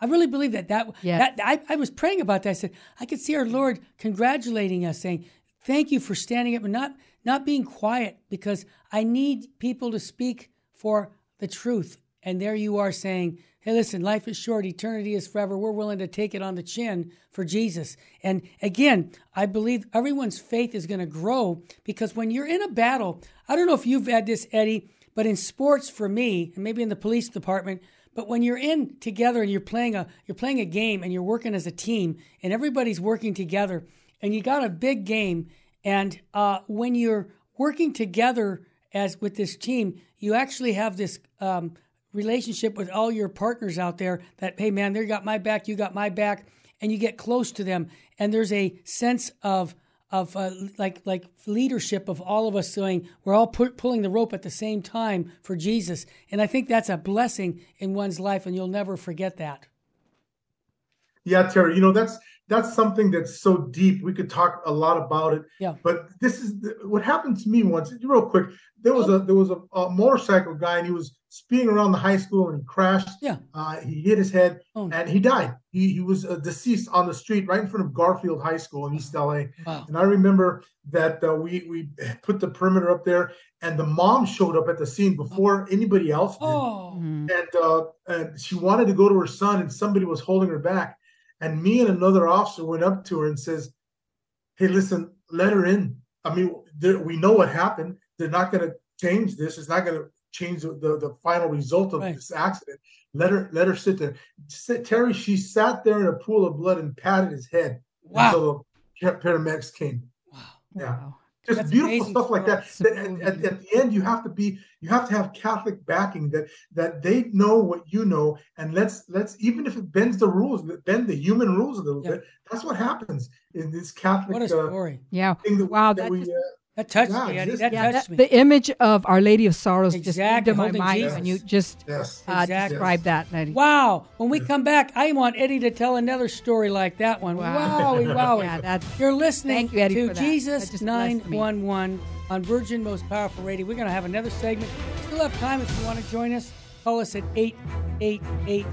I really believe that. That, Yeah. that I, I was praying about that. I said, I could see our Lord congratulating us, saying, Thank you for standing up and not, not being quiet because I need people to speak for the truth. And there you are saying, Hey, listen, life is short, eternity is forever. We're willing to take it on the chin for Jesus. And again, I believe everyone's faith is going to grow because when you're in a battle, I don't know if you've had this, Eddie, but in sports for me, and maybe in the police department, but when you're in together and you're playing a you're playing a game and you're working as a team and everybody's working together and you got a big game and uh, when you're working together as with this team, you actually have this um, relationship with all your partners out there. That hey man, they got my back, you got my back, and you get close to them, and there's a sense of of uh, like like leadership of all of us saying we're all pu- pulling the rope at the same time for Jesus, and I think that's a blessing in one's life, and you'll never forget that. Yeah, Terry, you know that's that's something that's so deep. We could talk a lot about it. Yeah. But this is the, what happened to me once. Real quick, there was a there was a, a motorcycle guy and he was speeding around the high school and he crashed. Yeah. Uh, he hit his head Oh, and he died. He he was uh, deceased on the street right in front of Garfield High School in East LA. Wow. And I remember that uh, we we put the perimeter up there, and the mom showed up at the scene before anybody else did Oh, Mhm. and uh, and she wanted to go to her son, and somebody was holding her back. And me and another officer went up to her and says, "Hey, listen, let her in. I mean, there- we know what happened. They're not going to change this. It's not going to change the, the, the final result of Right. this accident. Let her let her sit there." Sit, Terry, she sat there in a pool of blood and patted his head wow, until the paramedics came. wow. Yeah Wow. just That's beautiful amazing stuff like that. story. That at, at, at the end, you have to be, you have to have Catholic backing that that they know what you know, and let's let's even if it bends the rules, bend the human rules a little Yeah. bit. That's what happens in this Catholic What a uh, story! Yeah. thing that, Wow, that that we. just- uh, That touched Yeah, me, Eddie. just- That Yeah, touched that, me. the image of Our Lady of Sorrows just came Exactly, to my mind Jesus. when you just yes. uh, Exactly. described that, Eddie. Wow. When we come back, I want Eddie to tell another story like that one. Wow. Wowie, wowie. Yeah, that's You're listening Thank you, Eddie, to for that. That Jesus just blessed me. 911 on Virgin Most Powerful Radio. We're going to have another segment. Still have time if you want to join us. Call us at 888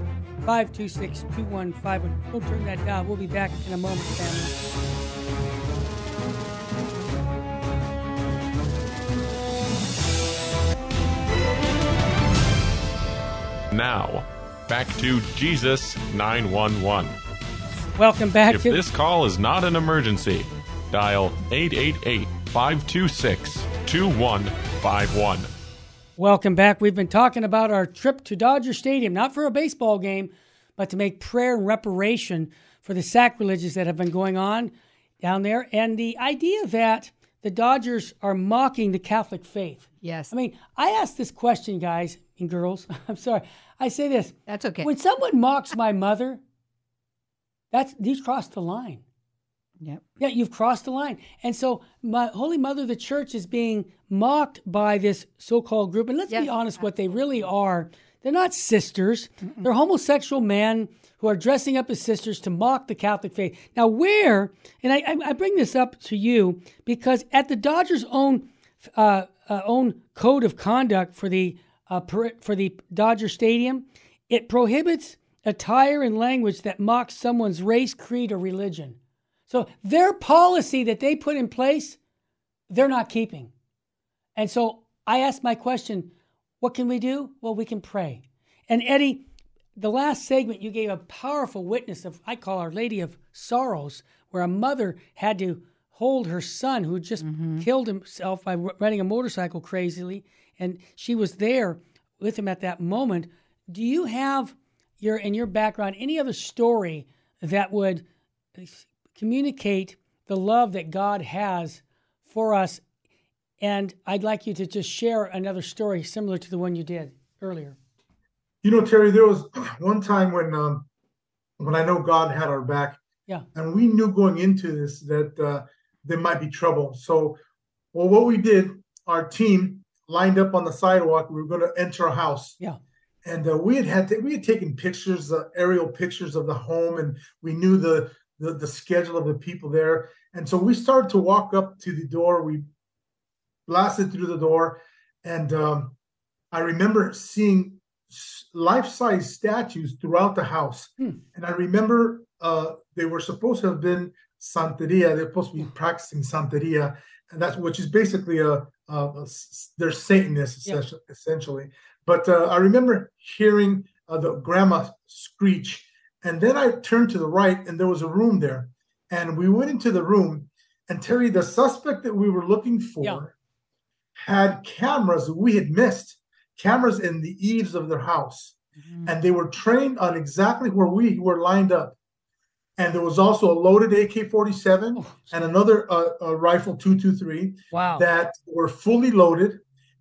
526 2151. Don't turn that down. We'll be back in a moment, family. Now, back to Jesus 911. Welcome back If to this call is not an emergency, dial 888 526 2151. Welcome back. We've been talking about our trip to Dodger Stadium, not for a baseball game, but to make prayer and reparation for the sacrileges that have been going on down there. And the idea that the Dodgers are mocking the Catholic faith. yes. I mean, I ask this question, guys and girls. I'm sorry. I say this. That's okay. When someone mocks my mother, that's you've crossed the line. Yep. Yeah, you've crossed the line. And so my Holy Mother the Church is being mocked by this so-called group. And let's Yes, be honest, what they really are, they're not sisters. They're homosexual men who are dressing up as sisters to mock the Catholic faith. Now, where, and I, I I bring this up to you because at the Dodgers' own uh, uh, own code of conduct for the uh, per, for the Dodger Stadium, it prohibits attire and language that mocks someone's race, creed, or religion. So their policy that they put in place, they're not keeping. And so I ask my question, what can we do? Well, we can pray. And Eddie, the last segment you gave a powerful witness of I call Our Lady of Sorrows, where a mother had to hold her son who just mm-hmm. killed himself by riding a motorcycle crazily, and she was there with him at that moment. Do you have your in your background any other story that would communicate the love that God has for us. And I'd like you to just share another story similar to the one you did earlier. You know, Terry, there was one time when um, when I know God had our back. Yeah. And we knew going into this that uh, there might be trouble. So, well, what we did, our team lined up on the sidewalk. We were going to enter a house. Yeah. And uh, we had had to, we had taken pictures, uh, aerial pictures of the home, and we knew the, the the schedule of the people there. And so we started to walk up to the door. We blasted through the door, and um, I remember seeing life-size statues throughout the house. Hmm. And I remember uh, they were supposed to have been Santeria. They're supposed to be practicing Santeria, and that's which is basically a, a, a they're Satanists Yeah. essentially. But uh, I remember hearing uh, the grandma screech, and then I turned to the right, and there was a room there, and we went into the room, and Terry, the suspect that we were looking for, Yeah. Had cameras we had missed, cameras in the eaves of their house and they were trained on exactly where we were lined up. And there was also a loaded AK-47 Oh, and another uh, uh, rifle 223 wow. that were fully loaded.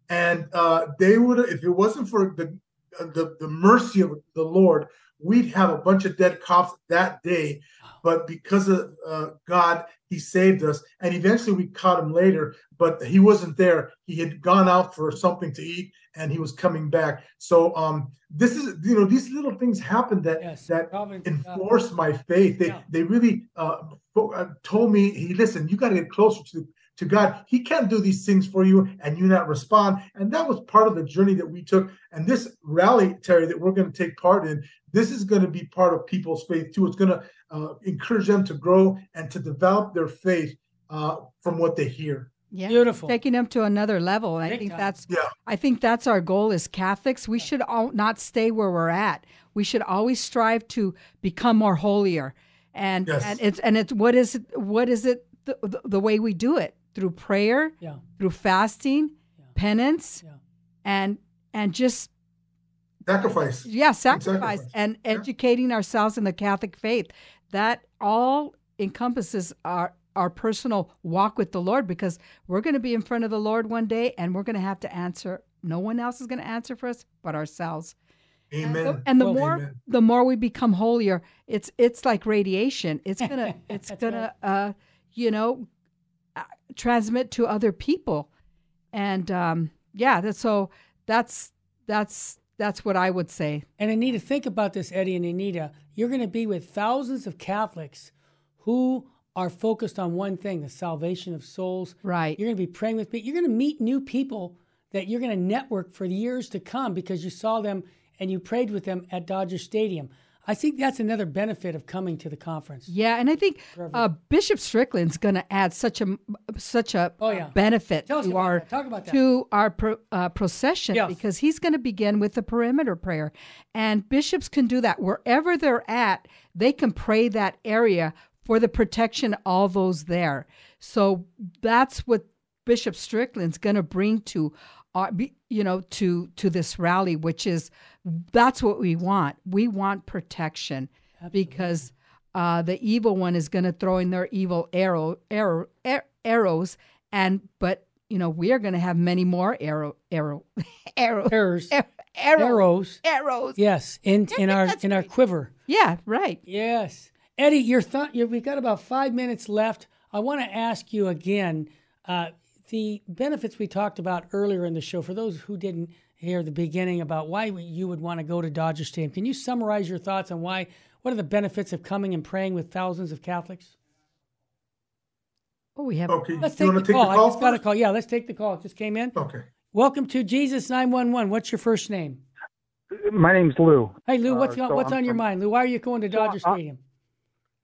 And uh, they would, if it wasn't for the, uh, the the mercy of the Lord, we'd have a bunch of dead cops that day. But because of uh, God, He saved us, and eventually we caught him later. But he wasn't there; he had gone out for something to eat, and he was coming back. So, um, this is you know these little things happen that Yes. that Providence of God. enforce my faith. They Yeah. they really uh, uh, told me, "Hey, listen, you got to get closer to to God. He can't do these things for you, and you not respond." And that was part of the journey that we took. And this rally, Terry, that we're going to take part in, this is going to be part of people's faith too. It's going to uh, encourage them to grow and to develop their faith uh, from what they hear. Yeah. Beautiful. Taking them to another level. And I Big think time. that's Yeah. I think that's our goal as Catholics. We should all not stay where we're at. We should always strive to become more holier. And Yes. and it's and it's what is it what is it the, the, the way we do it? Through prayer, Yeah. through fasting, penance, Yeah. and and just Sacrifice. yeah, sacrifice sacrifice. and Yeah. educating ourselves in the Catholic faith. That all encompasses our our personal walk with the Lord because we're going to be in front of the Lord one day and we're going to have to answer. No one else is going to answer for us but ourselves. Amen. And the Well, more Amen. the more we become holier, it's it's like radiation. It's gonna it's gonna uh, you know transmit to other people, and um, yeah. That's, so that's that's that's what I would say. And Anita, think about this, Eddie and Anita. You're going to be with thousands of Catholics who are focused on one thing the salvation of souls. Right. You're going to be praying with people. You're going to meet new people that you're going to network for years to come because you saw them and you prayed with them at Dodger Stadium. I think that's another benefit of coming to the conference. Yeah, and I think uh, Bishop Strickland's going to add such a such a Oh, yeah. benefit to our. To our pro, uh, procession Yes. because he's going to begin with the perimeter prayer, and bishops can do that wherever they're at. They can pray that area for the protection of all those there. So that's what Bishop Strickland's going to bring to our, you know, to to this rally, which is that's what we want. We want protection because uh, the evil one is going to throw in their evil arrow, arrow, ar- arrows, and but you know we are going to have many more arrow, arrow, arrow, Errors. ar- arrow, Arrows. arrows. Yes, in, in our in our quiver. Yeah, right. Yes. Eddie, your thought, we've got about five minutes left. I want to ask you again uh, the benefits we talked about earlier in the show. For those who didn't hear the beginning about why you would want to go to Dodger Stadium, can you summarize your thoughts on why? What are the benefits of coming and praying with thousands of Catholics? Oh, we have. Okay. Let's you take want the to take call. the I just got a call. Yeah, let's take the call. It just came in. Okay. Welcome to Jesus 911. What's your first name? My name's Lou. Hey, Lou, Uh, what's, so what's I'm on your mind? Lou, why are you going to Dodger I- Stadium?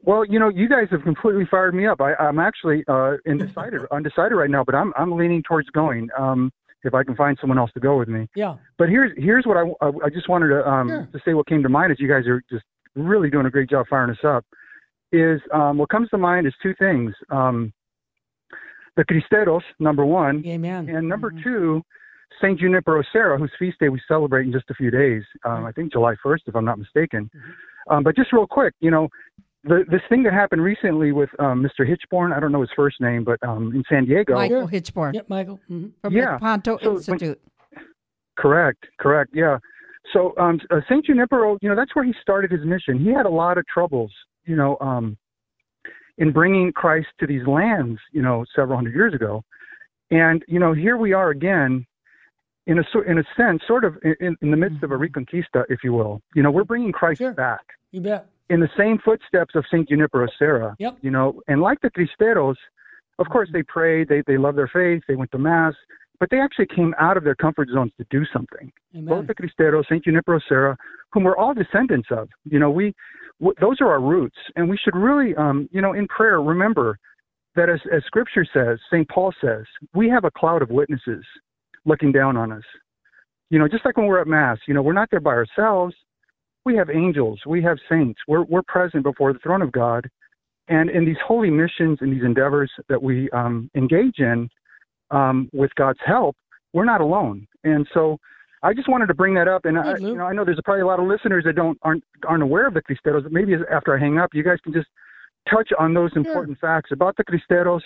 Well, you know, you guys have completely fired me up. I, I'm actually uh, undecided, undecided right now, but I'm I'm leaning towards going. Um, if I can find someone else to go with me. Yeah. But here's here's what I, I, I just wanted to um, Sure. to say. What came to mind is you guys are just really doing a great job firing us up. Is um, what comes to mind is two things. Um, the Cristeros, number one, Amen. and number Mhm. two, Saint Junipero Serra, whose feast day we celebrate in just a few days. Um, I think July 1st, if I'm not mistaken. Um, but just real quick, you know, the, this thing that happened recently with um, Mr. Hichborn, I don't know his first name, but um, in San Diego. Michael Hichborn Yep, Michael. hmm from Yeah. the Lepanto So when- Institute. Correct, correct, yeah. So um, uh, Saint Junipero, you know, that's where he started his mission. He had a lot of troubles, you know, um, in bringing Christ to these lands, you know, several hundred years ago. And you know, here we are again, in a sor- in a sense, sort of in, in the midst of a reconquista, if you will. You know, we're bringing Christ Sure. back You bet. In the same footsteps of Saint Junipero Serra. Yep. You know, and like the Cristeros, of course they prayed, they they love their faith, they went to mass, but they actually came out of their comfort zones to do something. Amen. Both the Cristeros, Saint Junipero Serra, whom we're all descendants of. You know, we w- those are our roots, and we should really, um, you know, in prayer remember that as as Scripture says, Saint Paul says, we have a cloud of witnesses looking down on us. You know, just like when we're at mass, you know, we're not there by ourselves. We have angels, we have saints. We're we're present before the throne of God, and in these holy missions and these endeavors that we um, engage in, um, with God's help, we're not alone. And so, I just wanted to bring that up. And I, you know, I know there's probably a lot of listeners that don't aren't aren't aware of the Cristeros. but Maybe after I hang up, you guys can just touch on those important facts about the Cristeros,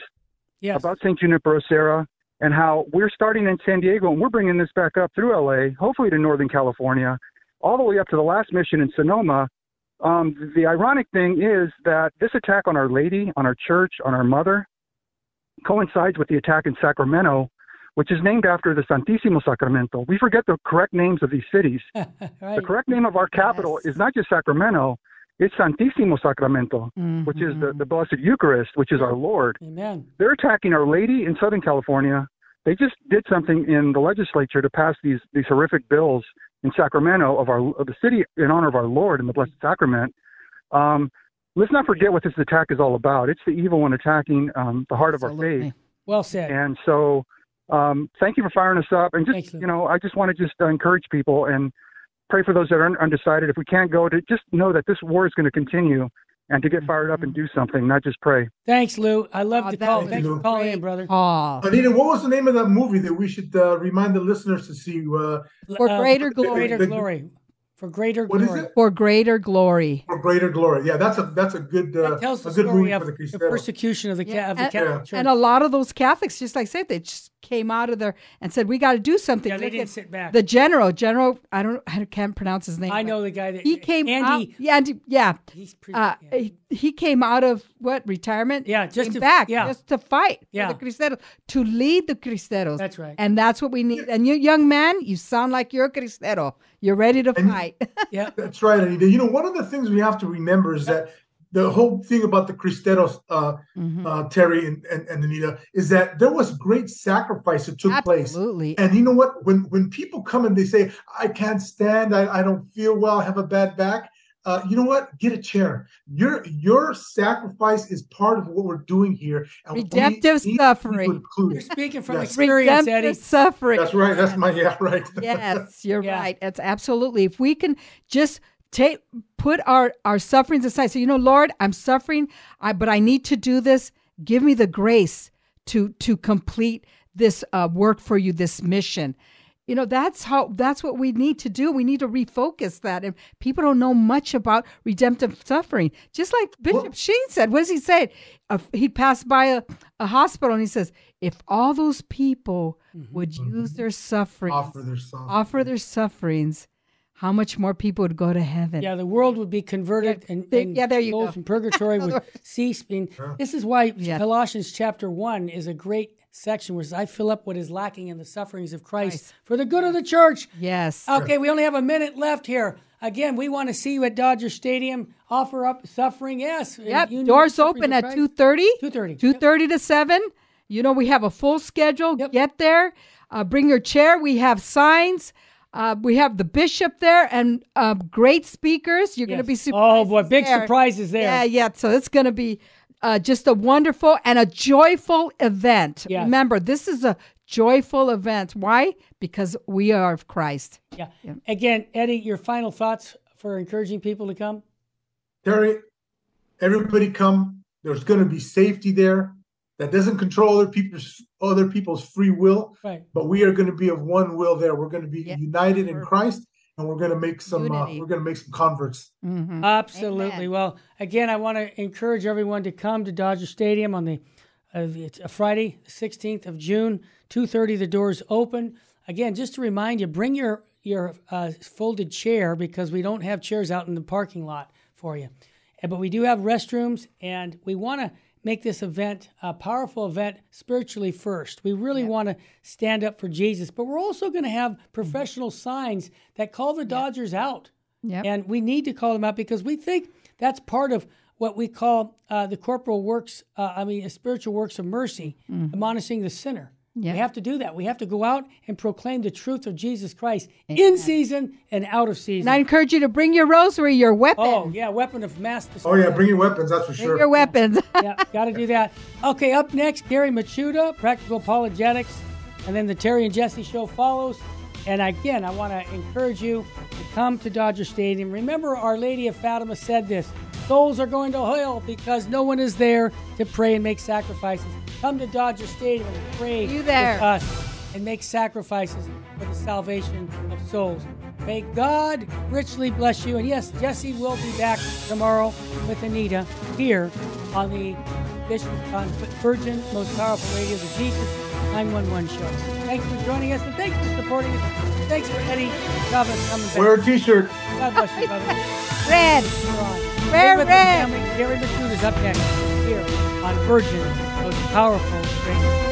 Yes. about St. Junipero Serra, and how we're starting in San Diego and we're bringing this back up through LA, hopefully to Northern California, all the way up to the last mission in Sonoma. Um, the ironic thing is that this attack on Our Lady, on our church, on our mother, coincides with the attack in Sacramento, which is named after the Santissimo Sacramento. We forget the correct names of these cities. right. The correct name of our capital is not just Sacramento, it's Santissimo Sacramento, which is the, the Blessed Eucharist, which is our Lord. Amen. They're attacking Our Lady in Southern California. They just did something in the legislature to pass these these horrific bills in Sacramento of our of the city in honor of our Lord and the Blessed Sacrament. Um, let's not forget what this attack is all about. It's the evil one attacking um, the heart of our faith. Well said. And so, um, thank you for firing us up. And just, Thanks, you know, I just want to just uh, encourage people and pray for those that are undecided. If we can't go, to just know that this war is going to continue and to get fired up and do something, not just pray. Thanks, Lou. I love Oh, the call. was Thanks for calling in, brother. Oh, Anita, what was the name of that movie that we should uh, remind the listeners to see? Uh, For Uh, greater For glory. greater glory. For greater What is glory. it? for greater glory. for greater glory. Yeah, that's a that's a good uh, That tells a good story of for the the persecution of the, ca- of the and, Catholic Church. and a lot of those Catholics, just like I said, they just came out of there and said, "We got to do something." Yeah, they Look didn't sit back. The general, general, I don't, I can't pronounce his name. I know the guy that he came Andy. out. Yeah, Andy, yeah. He's pre- Uh, yeah. he, he came out of what retirement? Yeah, just came to- back, yeah. just to fight Yeah. for the Cristeros, to lead the Cristeros. That's right. and that's what we need. And you, young man, you sound like you're a Cristero. You're ready to And- fight. yeah. That's right, Anita. You know, one of the things we have to remember is that the whole thing about the Cristeros, uh, Mhm. uh, Terry and, and, and Anita, is that there was great sacrifice that took place. Absolutely. And you know what? When when people come and they say, "I can't stand, I, I don't feel well, I have a bad back," uh, you know what? Get a chair. Your your sacrifice is part of what we're doing here. And Redemptive need suffering. You're speaking from Yes. experience, Eddie. Redemptive suffering. That's right. That's my yeah. Right. yes, you're Yeah. right. It's absolutely. If we can just take put our our sufferings aside, so you know, Lord, I'm suffering, I, but I need to do this. Give me the grace to to complete this uh, work for you, this mission. You know, that's how that's what we need to do. We need to refocus that. And people don't know much about redemptive suffering. Just like Bishop Well- Sheen said, what does he say? Uh, he passed by a, a hospital and he says, if all those people would use their suffering Offer their song. offer their sufferings, how much more people would go to heaven? Yeah, the world would be converted, and, there- and yeah, there you go. from purgatory would cease. I mean, this is why Yeah. Colossians chapter one is a great section where says, I fill up what is lacking in the sufferings of Christ Christ. for the good of the church. Yes. Okay, we only have a minute left here. Again, we want to see you at Dodger Stadium. Offer up suffering, yes. Yep. you Doors open at Christ. two thirty. 2:30. Two thirty to seven. You know we have a full schedule. Yep. Get there. Uh, bring your chair. We have signs. Uh, we have the bishop there and uh, great speakers. You're going to be surprised. Oh boy, big there. surprises there. Yeah, yeah. So it's going to be uh, just a wonderful and a joyful event. Yes. Remember, this is a joyful event. Why? Because we are of Christ. Yeah. Again, Eddie, your final thoughts for encouraging people to come? Terry, everybody come. There's going to be safety there. That doesn't control other people's other people's free will, Right. but we are going to be of one will. There, we're going to be Yeah. united in Christ, and we're going to make some. Uh, we're going to make some converts. Mhm. Absolutely. Amen. Well, again, I want to encourage everyone to come to Dodger Stadium on the uh, it's a Friday, 16th of June, 2:30. The doors open. Again, just to remind you, bring your your uh, folded chair because we don't have chairs out in the parking lot for you. Uh, But we do have restrooms, and we want to make this event a powerful event spiritually first. We really want to stand up for Jesus, but we're also going to have professional signs that call the Dodgers out. Yep. And we need to call them out because we think that's part of what we call uh, the corporal works, uh, I mean, spiritual works of mercy, admonishing the sinner. Yeah. We have to do that. We have to go out and proclaim the truth of Jesus Christ in season and out of season. And I encourage you to bring your rosary, your weapon. oh, yeah, weapon of mass destruction. Oh yeah, bring your weapons. That's for Bring sure. your weapons. yeah, got to do that. Okay, up next, Gary Michuta, Practical Apologetics, and then the Terry and Jesse show follows. And again, I want to encourage you to come to Dodger Stadium. Remember, Our Lady of Fatima said this souls are going to hell because no one is there to pray and make sacrifices. Come to Dodger Stadium and pray You there. with us and make sacrifices for the salvation of souls. May God richly bless you. And yes, Jesse will be back tomorrow with Anita here on the Bishop on Virgin Most Powerful Radio, the Jesus 911 show. Thanks for joining us and thanks for supporting us. Thanks for Eddie Chavez coming back. Wear a t-shirt. God bless you, brother. Red. We're on. Red, Stay with us, red. family. Gary Michuta is up next here on Virgin Most Powerful Radio.